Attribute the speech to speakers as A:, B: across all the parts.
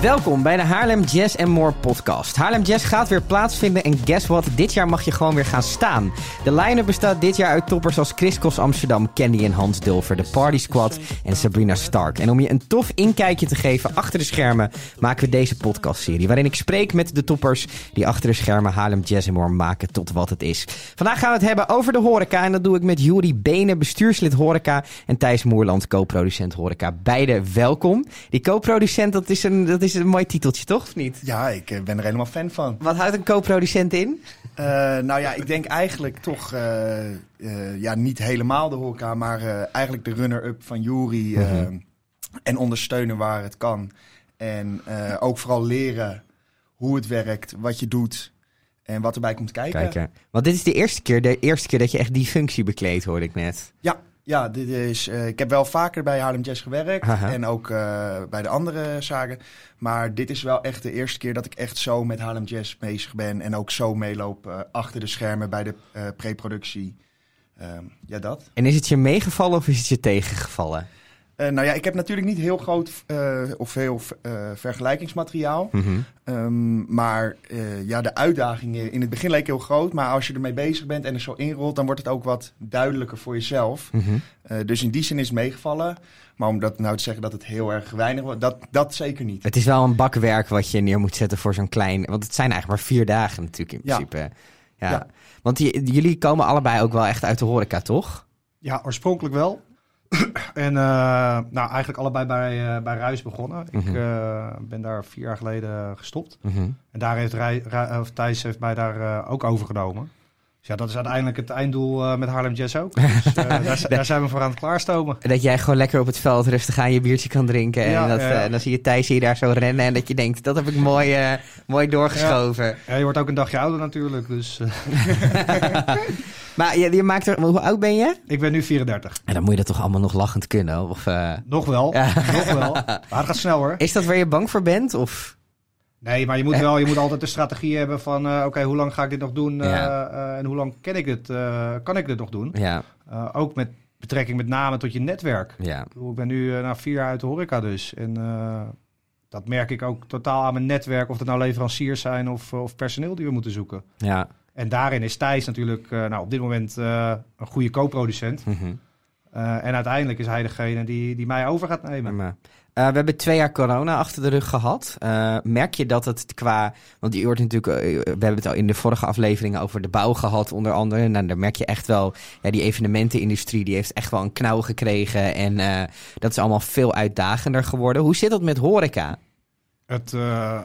A: Welkom bij de Haarlem Jazz and More podcast. Haarlem Jazz gaat weer plaatsvinden en guess what? Dit jaar mag je gewoon weer gaan staan. De line-up bestaat dit jaar uit toppers als Chris Kos Amsterdam, Candy en Hans Dulver, de Party Squad en Sabrina Stark. En om je een tof inkijkje te geven achter de schermen maken we deze podcastserie waarin ik spreek met de toppers die achter de schermen Haarlem Jazz and More maken tot wat het is. Vandaag gaan we het hebben over de horeca en dat doe ik met Juri Benen, bestuurslid horeca en Thijs Moerland, co-producent horeca. Beide welkom. Die co-producent, dat is een... Dat is is een mooi titeltje, toch? Of niet?
B: Ja, ik eh, ben er helemaal fan van.
A: Wat houdt een co-producent in?
B: Uh, nou ja, ik denk eigenlijk toch, uh, ja, niet helemaal de horeca, maar eigenlijk de runner-up van Jury. Mm en ondersteunen waar het kan. En ook vooral leren hoe het werkt, wat je doet en wat erbij komt kijken. kijken.
A: Want dit is de eerste keer, de eerste keer dat je echt die functie bekleedt, hoorde ik net.
B: Ja, ja, dit is, uh, ik heb wel vaker bij Harlem Jazz gewerkt en ook uh, bij de andere zaken. Maar dit is wel echt de eerste keer dat ik echt zo met Harlem Jazz bezig ben. En ook zo meeloop uh, achter de schermen bij de preproductie. Ehm, ja, dat.
A: En is het je meegevallen of is het je tegengevallen?
B: Uh, nou ja, ik heb natuurlijk niet heel groot uh, of veel uh, vergelijkingsmateriaal. Mm -hmm. um, maar ja, de uitdagingen in het begin leek heel groot. Maar als je ermee bezig bent en er zo inrolt, dan wordt het ook wat duidelijker voor jezelf. Mm -hmm. dus in die zin is het meegevallen. Maar om dat nou te zeggen dat het heel erg weinig wordt, dat, dat zeker niet.
A: Het is wel een bakwerk wat je neer moet zetten voor zo'n klein... Want het zijn eigenlijk maar vier dagen natuurlijk in principe. Ja. ja. ja. Want die, jullie komen allebei ook wel echt uit de horeca, toch?
C: Ja, oorspronkelijk wel. en uh, nou, eigenlijk allebei bij, uh, bij Ruis begonnen. Ik uh, ben daar vier jaar geleden gestopt. Mm -hmm. En daar heeft Rij, of Thijs heeft mij daar ook overgenomen. Dus ja, dat is uiteindelijk het einddoel met Harlem Jazz ook. Dus daar, daar, zijn we voor aan het klaarstomen.
A: Dat jij gewoon lekker op het veld rustig aan je biertje kan drinken. Ja, en, dat, ja. en dan zie je Thijs hier daar zo rennen. En dat je denkt, dat heb ik mooi, mooi doorgeschoven.
C: Ja. je wordt ook een dagje ouder natuurlijk. Dus,
A: Maar je, je maakt er, hoe oud ben je?
C: Ik ben nu 34.
A: En dan moet je dat toch allemaal nog lachend kunnen? Of.
C: Nog wel, nog wel. Maar het gaat snel hoor.
A: Is dat waar je bang voor bent? Of...
C: Nee, maar je moet wel, je moet altijd de strategie hebben van, uh, oké, hoe lang ga ik dit nog doen? Ja. Uh, en hoe lang ken ik het, kan ik dit nog doen? Ja. ook met betrekking met name tot je netwerk. Ja. Ik ben nu na vier jaar uit de horeca dus. En dat merk ik ook totaal aan mijn netwerk. Of het nou leveranciers zijn of, of personeel die we moeten zoeken. Ja. En daarin is Thijs natuurlijk nou, op dit moment een goede co-producent. Mm -hmm. Uh, en uiteindelijk is hij degene die, die mij over gaat nemen.
A: we hebben twee jaar corona achter de rug gehad. merk je dat het qua. Want je hoort natuurlijk. we hebben het al in de vorige afleveringen over de bouw gehad, onder andere. En nou, daar merk je echt wel. Ja, die evenementenindustrie die heeft echt wel een knauw gekregen. En dat is allemaal veel uitdagender geworden. Hoe zit dat met horeca?
C: Het, uh,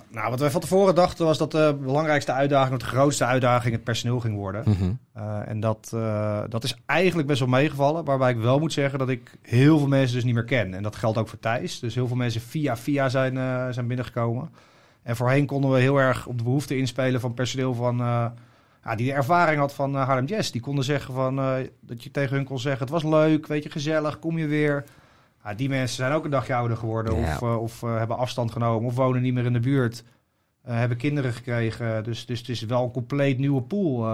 C: nou, wat wij van tevoren dachten was dat de belangrijkste uitdaging, de grootste uitdaging, het personeel ging worden. Mm -hmm. uh, en dat, uh, dat is eigenlijk best wel meegevallen. Waarbij ik wel moet zeggen dat ik heel veel mensen dus niet meer ken. En dat geldt ook voor Thijs. Dus heel veel mensen via via zijn, zijn binnengekomen. En voorheen konden we heel erg op de behoefte inspelen van personeel van, ja, die de ervaring had van Harlem Jazz. Die konden zeggen van, dat je tegen hun kon zeggen, het was leuk, weet je, gezellig, kom je weer. Ja, die mensen zijn ook een dagje ouder geworden of, uh, of uh, hebben afstand genomen of wonen niet meer in de buurt. Uh, hebben kinderen gekregen. Dus, dus het is wel een compleet nieuwe pool,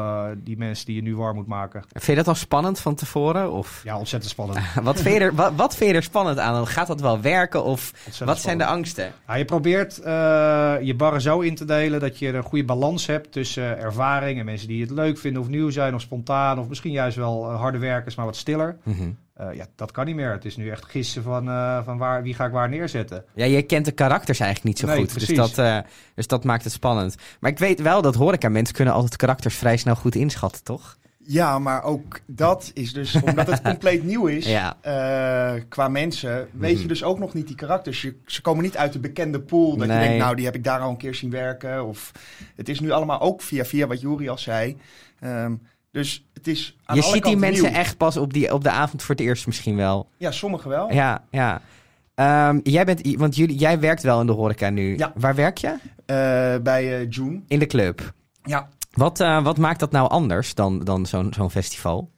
C: die mensen die je nu warm moet maken.
A: Vind je dat al spannend van tevoren? Of?
C: Ja, ontzettend spannend.
A: wat, vind je er, wat, wat vind je er spannend aan? Gaat dat wel werken of ontzettend wat spannend. zijn de angsten?
C: Ja, je probeert je barren zo in te delen dat je een goede balans hebt tussen ervaring en mensen die het leuk vinden of nieuw zijn of spontaan. Of misschien juist wel harde werkers, maar wat stiller. Mm -hmm. Uh, ja, dat kan niet meer. Het is nu echt gissen van, uh, van waar, wie ga ik waar neerzetten.
A: Ja, je kent de karakters eigenlijk niet zo goed. Dus dat, uh, dus dat maakt het spannend. Maar ik weet wel dat horeca mensen kunnen altijd karakters vrij snel goed inschatten, toch?
B: Ja, maar ook dat is dus, omdat het compleet nieuw is ja. qua mensen, weet je mhm. dus ook nog niet die karakters. Je, ze komen niet uit de bekende pool. Dat nee. je denkt, nou, die heb ik daar al een keer zien werken. Of het is nu allemaal ook via via wat Juri al zei. Um, dus het is aan
A: Je
B: alle
A: ziet die mensen
B: nieuw.
A: echt pas op, die, op de avond voor het eerst misschien wel.
B: Ja, sommigen wel.
A: Ja, ja. Um, jij bent, want jullie, jij werkt wel in de horeca nu. Ja. Waar werk je?
B: Uh, bij uh, June.
A: In de club?
B: Ja.
A: Wat, uh, wat maakt dat nou anders dan, dan zo'n zo'n festival?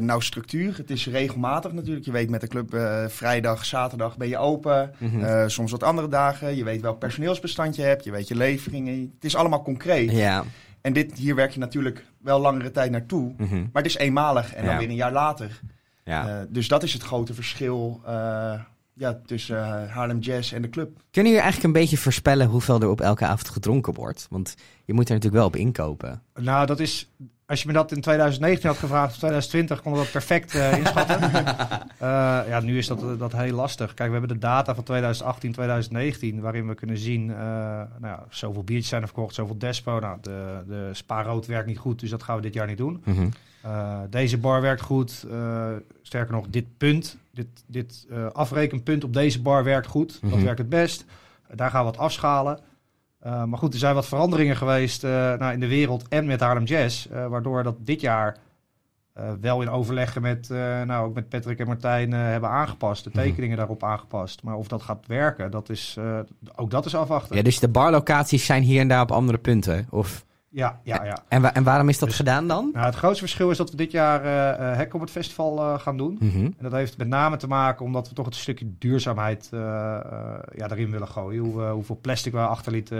B: nou, structuur. Het is regelmatig natuurlijk. Je weet met de club vrijdag, zaterdag ben je open. -hmm. soms wat andere dagen. Je weet welk personeelsbestand je hebt. Je weet je leveringen. Het is allemaal concreet. Ja. En dit, hier werk je natuurlijk wel langere tijd naartoe. Mm -hmm. Maar het is eenmalig en dan weer een jaar later. Ja. Uh, dus dat is het grote verschil uh, ja, tussen eh, Haarlem Jazz en de club.
A: Kunnen jullie eigenlijk een beetje voorspellen hoeveel er op elke avond gedronken wordt? Want je moet er natuurlijk wel op inkopen.
C: Nou, dat is. Als je me dat in 2019 had gevraagd of 2020, kon ik dat perfect eh, inschatten. Eh, ja, nu is dat, dat heel lastig. Kijk, we hebben de data van 2018, 2019, waarin we kunnen zien, eh, nou ja, zoveel biertjes zijn er verkocht, zoveel despo. Nou, de, de spaarrood werkt niet goed, dus dat gaan we dit jaar niet doen.
A: Mhm.
C: Uh, deze bar werkt goed. Uh, sterker nog, dit punt, dit, dit uh, afrekenpunt op deze bar werkt goed. Dat
A: Mhm.
C: werkt het best. daar gaan we wat afschalen. Maar goed, er zijn wat veranderingen geweest nou, in de wereld en met Haarlem Jazz. waardoor dat dit jaar wel in overleggen met, nou, ook met Patrick en Martijn hebben aangepast. De tekeningen daarop aangepast. Maar of dat gaat werken, dat is, ook dat is afwachten.
A: Ja, dus de barlocaties zijn hier en daar op andere punten? Of...
C: Ja, ja, ja.
A: En, wa en waarom is dat
C: Dus-
A: gedaan dan?
C: Nou, het grootste verschil is dat we dit jaar uh, uh, Hek op het festival uh, gaan doen.
A: Mhm.
C: En dat heeft met name te maken omdat we toch het stukje duurzaamheid uh, ja, daarin willen gooien. Hoe, hoeveel plastic we achterlieten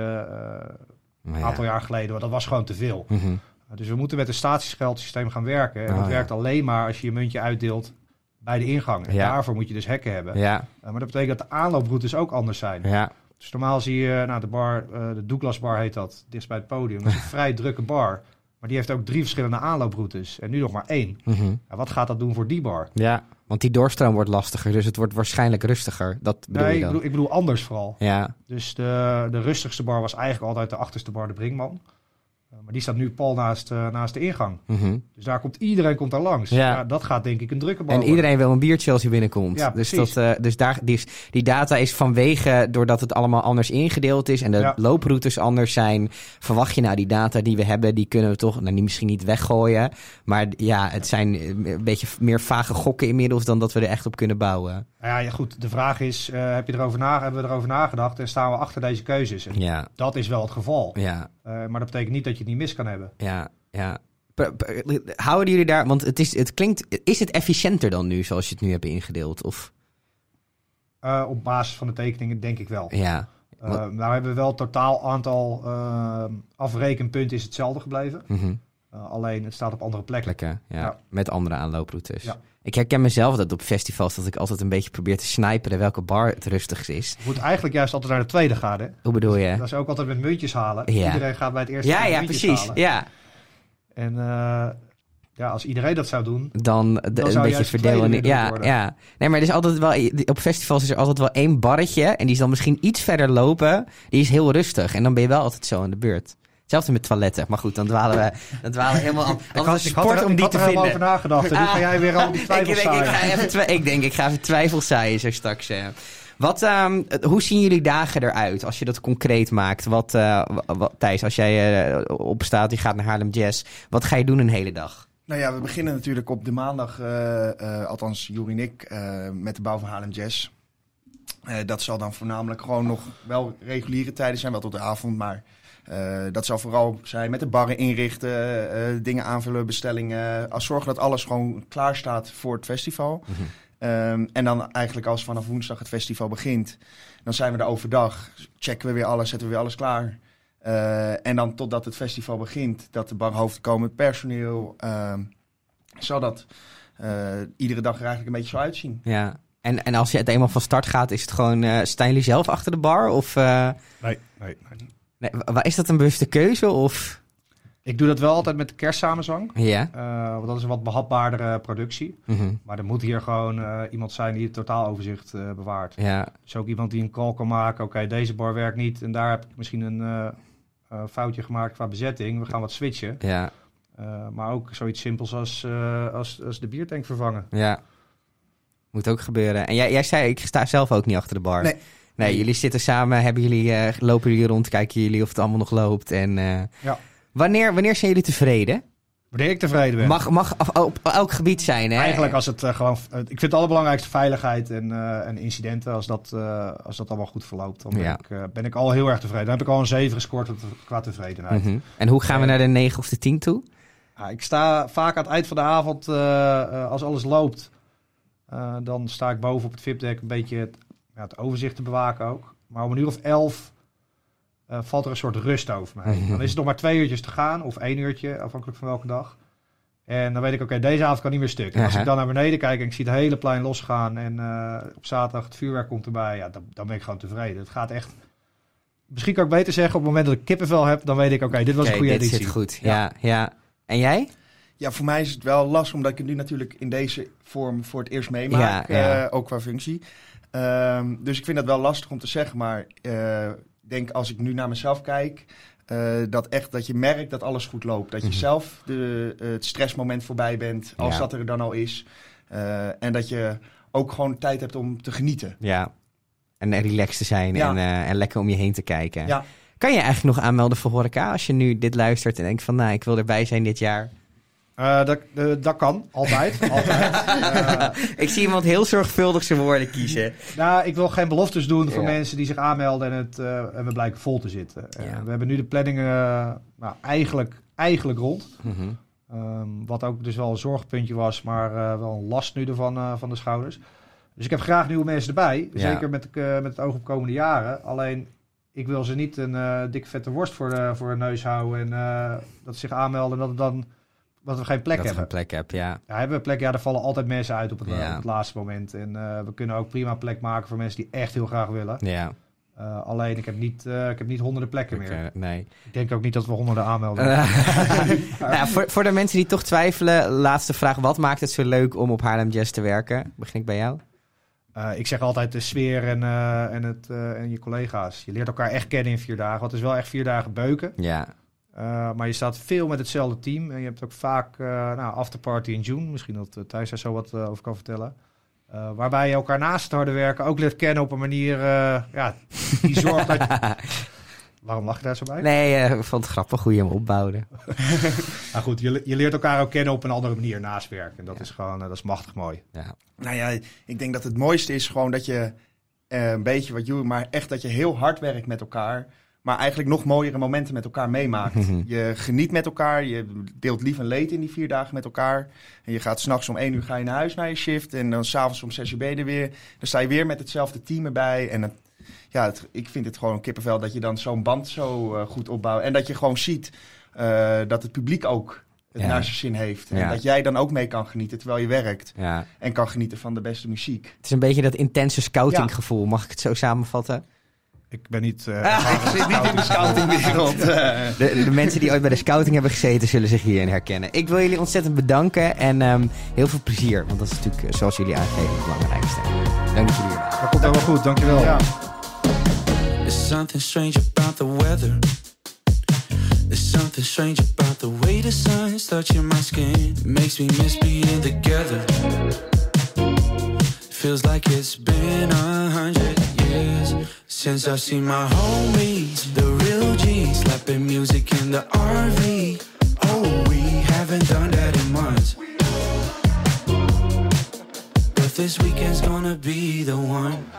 C: een
A: ja.
C: aantal jaar geleden. Dat was gewoon te veel.
A: Mhm.
C: Dus we moeten met een statiegeld-systeem gaan werken. En
A: Oh,
C: dat
A: ja.
C: werkt alleen maar als je je muntje uitdeelt bij de ingang. En
A: Ja.
C: daarvoor moet je dus hekken hebben.
A: Ja,
C: maar dat betekent dat de aanlooproutes ook anders zijn.
A: ja.
C: Dus normaal zie je, nou, de bar, uh, de Douglas bar heet dat, dichtst bij het podium. Dat is een vrij drukke bar. Maar die heeft ook drie verschillende aanlooproutes. En nu nog maar één.
A: Mhm.
C: Wat gaat dat doen voor die bar?
A: ja. Want die doorstroom wordt lastiger, dus het wordt waarschijnlijk rustiger. Dat bedoel
C: Nee,
A: je
C: ik
A: dan?
C: bedoel, ik bedoel anders vooral.
A: Ja,
C: Dus de, de rustigste bar was eigenlijk altijd de achterste bar, de Brinkman. Uh, maar die staat nu pal naast, uh, naast de ingang.
A: Mhm.
C: Dus daar komt iedereen komt daar langs.
A: Ja.
C: Ja. dat gaat denk ik een drukke bar
A: En iedereen wil een biertje als hij binnenkomt.
C: Ja,
A: dus dat, eh, dus daar, die, die data is vanwege, doordat het allemaal anders ingedeeld is en de
C: Ja.
A: looproutes anders zijn, verwacht je nou die data die we hebben, die kunnen we toch nou, misschien niet weggooien. Maar ja, het zijn eh, een beetje meer vage gokken inmiddels dan dat we er echt op kunnen bouwen.
C: Nou ja, ja, goed. De vraag is, uh, heb je erover na, hebben we erover nagedacht en staan we achter deze keuzes? En
A: Ja,
C: dat is wel het geval.
A: ja,
C: Uh, maar dat betekent niet dat je niet mis kan hebben.
A: ja, ja. Houden jullie daar, want het, is, het klinkt, is het efficiënter dan nu zoals je het nu hebt ingedeeld? Of,
C: Uh, op basis van de tekeningen denk ik wel.
A: ja,
C: Uh, nou hebben we wel het totaal aantal uh, afrekenpunten is hetzelfde gebleven.
A: mhm.
C: Alleen het staat op andere plekken.
A: plekken. Ja,
C: Ja.
A: Met andere aanlooproutes.
C: Ja.
A: Ik herken mezelf dat op festivals dat ik altijd een beetje probeer te snijpen welke bar het rustigst is.
C: Je moet eigenlijk juist altijd naar de tweede gaan. Hè?
A: Hoe bedoel je?
C: Dat is ook altijd met muntjes halen.
A: Ja.
C: Iedereen gaat bij het eerste
A: Ja, ja, precies.
C: halen.
A: Ja.
C: En uh, ja, als iedereen dat zou doen,
A: Dan, de,
C: Dan
A: een
C: zou
A: beetje
C: juist de
A: verdelen. Ja,
C: worden.
A: ja. Nee, maar er is altijd wel, op festivals is er altijd wel één barretje. En die is dan misschien iets verder lopen. Die is heel rustig. En dan ben je wel altijd zo aan de beurt. Hetzelfde met toiletten. Maar goed, dan dwalen we, dan dwalen we helemaal af.
C: ik had, ik
A: sport
C: er,
A: om
C: ik
A: die
C: had
A: te
C: er
A: vinden.
C: over nagedacht. En nu
A: Ah.
C: ga jij weer al die
A: ik,
C: twijfels
A: denk, ik, ga even twi- ik denk, ik ga even twijfels zaaien zo straks. eh. Wat, ehm, hoe zien jullie dagen eruit als je dat concreet maakt? Wat, eh, Thijs, als jij eh, opstaat, je gaat naar Haarlem Jazz. Wat ga je doen een hele dag?
B: Nou ja, we beginnen natuurlijk op de maandag, eh, eh, althans Joeri en ik, eh, met de bouw van Haarlem Jazz. Eh, dat zal dan voornamelijk gewoon nog wel reguliere tijden zijn, wel tot de avond, maar eh, dat zal vooral zijn met de barren inrichten, eh, dingen aanvullen, bestellingen. Als zorgen dat alles gewoon klaar staat voor het festival. Um, en dan eigenlijk als vanaf woensdag het festival begint, dan zijn we er overdag, checken we weer alles, zetten we weer alles klaar. Uh, en dan totdat het festival begint, dat de barhoofden komen, het personeel, uh, zal dat uh, iedere dag er eigenlijk een beetje zo uitzien.
A: Ja. En, en als je het eenmaal van start gaat, is het gewoon, uh, staan jullie zelf achter de bar? Of, uh...
C: nee, nee, nee.
A: Nee. Is dat een bewuste keuze? Of?
C: Ik doe dat wel altijd met de kerstsamenzang.
A: Ja.
C: Uh, want dat is een wat behapbaardere productie.
A: Mm -hmm.
C: Maar er moet hier gewoon uh, iemand zijn die het totaaloverzicht uh, bewaart.
A: Ja.
C: Dus ook iemand die een call kan maken. Oké, okay, deze bar werkt niet. En daar heb ik misschien een foutje gemaakt qua bezetting. We gaan wat switchen.
A: Ja.
C: Maar ook zoiets simpels als, als, als de biertank vervangen.
A: Ja. Moet ook gebeuren. En jij, jij zei, ik sta zelf ook niet achter de bar.
B: Nee.
A: Nee, jullie zitten samen, hebben jullie, uh, lopen jullie rond, kijken jullie of het allemaal nog loopt. En, uh,
C: ja.
A: wanneer, wanneer zijn jullie tevreden?
C: Wanneer ik tevreden ben.
A: Mag, mag op, op elk gebied zijn, hè?
C: Eigenlijk als het uh, gewoon... ik vind het allerbelangrijkste veiligheid en, en incidenten. Als dat, als dat allemaal goed verloopt, dan ben,
A: ja.
C: ik, ben ik al heel erg tevreden. Dan heb ik al een 7 gescoord qua tevredenheid.
A: Mm -hmm. En hoe gaan we naar de 9 of de 10 toe?
C: Ik sta vaak aan het eind van de avond, als alles loopt, uh, dan sta ik boven op het VIP-deck een beetje ja, het, overzicht te bewaken ook. Maar om een uur of elf uh, valt er een soort rust over mij. Dan is het nog maar twee uurtjes te gaan, of één uurtje, afhankelijk van welke dag. En dan weet ik, oké, deze avond kan niet meer stuk. En als ik dan naar beneden kijk en ik zie het hele plein losgaan en eh, op zaterdag het vuurwerk komt erbij, ja, dan, dan ben ik gewoon tevreden. Het gaat echt... Misschien kan ik beter zeggen, op het moment dat ik kippenvel heb, dan weet ik, oké, dit was een goede
A: dit
C: editie.
A: zit goed.
C: Ja.
A: Ja. ja, En jij?
B: Ja, voor mij is het wel lastig, omdat ik het nu natuurlijk in deze vorm voor het eerst meemaak.
A: Ja, ja.
B: eh, ook qua functie. Ehm, dus ik vind dat wel lastig om te zeggen. Maar eh, ik denk als ik nu naar mezelf kijk, eh, dat echt dat je merkt dat alles goed loopt. Dat je
A: Mhm.
B: zelf de, het stressmoment voorbij bent, als
A: Ja.
B: dat er dan al is. En dat je ook gewoon tijd hebt om te genieten.
A: Ja. En relaxed te zijn en, en lekker om je heen te kijken.
B: Ja.
A: Kan je eigenlijk nog aanmelden voor horeca als je nu dit luistert en denkt van, nou, ik wil erbij zijn dit jaar?
C: Eh, dat, eh, dat kan, altijd. altijd. Eh,
A: Ik zie iemand heel zorgvuldig zijn woorden kiezen.
C: nou, ik wil geen beloftes doen voor
A: Ja.
C: mensen die zich aanmelden en, het, en we blijken vol te zitten.
A: Ja.
C: we hebben nu de planning eh, nou, eigenlijk, eigenlijk rond.
A: Mhm.
C: Ehm, wat ook dus wel een zorgpuntje was, maar wel een last nu ervan van de schouders. Dus ik heb graag nieuwe mensen erbij.
A: Ja.
C: Zeker met, met het oog op komende jaren. Alleen, ik wil ze niet een dikke vette worst voor, voor hun neus houden. En dat ze zich aanmelden en dat, het dan, dat we geen plek
A: dat
C: hebben.
A: een plek hebt, ja.
C: Ja, hebben we plek? Ja, er vallen altijd mensen uit op het,
A: Ja.
C: op het laatste moment. En eh, we kunnen ook prima plek maken voor mensen die echt heel graag willen.
A: Ja,
C: Eh, alleen, ik heb, niet, eh, ik heb niet honderden plekken meer.
A: Nee.
C: Ik denk ook niet dat we honderden aanmelden.
A: nou, voor, voor de mensen die toch twijfelen, laatste vraag. Wat maakt het zo leuk om op Haarlem Jazz te werken? Begin ik bij jou?
C: Ik zeg altijd de sfeer en, en, het, en je collega's. Je leert elkaar echt kennen in vier dagen. Want het is wel echt vier dagen beuken.
A: Ja,
C: Eh, maar je staat veel met hetzelfde team. En je hebt ook vaak uh, nou, afterparty in June. Misschien dat uh, Thijs daar zo wat uh, over kan vertellen. Uh, waarbij je elkaar naast het harde werken ook leert kennen op een manier uh, ja, die zorgt dat... Waarom lach je daar zo bij?
A: Nee, uh, ik vond het grappig hoe je hem opbouwde.
C: nou goed, je, je, leert elkaar ook kennen op een andere manier naast werken. En dat ja. is gewoon, uh, dat is machtig mooi.
A: Ja.
B: Nou ja, ik denk dat het mooiste is gewoon dat je uh, een beetje wat jullie, maar echt dat je heel hard werkt met elkaar. Maar eigenlijk nog mooiere momenten met elkaar meemaakt. Mm -hmm. Je geniet met elkaar, je deelt lief en leed in die vier dagen met elkaar. En je gaat s'nachts om één uur ga je naar huis naar je shift. En dan s'avonds om zes uur ben je er weer. Dan sta je weer met hetzelfde team erbij. En het, ja, het, ik vind het gewoon een kippenvel dat je dan zo'n band zo uh, goed opbouwt. En dat je gewoon ziet uh, dat het publiek ook het ja. naar zijn zin heeft. En ja. dat jij dan ook mee kan genieten terwijl je werkt.
A: Ja.
B: En kan genieten van de beste muziek.
A: Het is een beetje dat intense scoutinggevoel, ja. mag ik het zo samenvatten?
C: Ik ben niet... Uh,
B: ah, ik zit niet in de scoutingwereld.
A: de, de, mensen die ooit bij de scouting hebben gezeten, zullen zich hierin herkennen. Ik wil jullie ontzettend bedanken en um, heel veel plezier. Want dat is natuurlijk, zoals jullie aangeven, het belangrijkste. Dank jullie wel.
C: Dat komt helemaal goed, dankjewel. Ja.
D: There's something strange about the weather. There's something strange about the way the sun's touching my skin. It makes me miss being together. Feels like it's been a hundred years since I've seen my homies, the real G's, slapping music in the RV. Oh, we haven't done that in months. But this weekend's gonna be the one.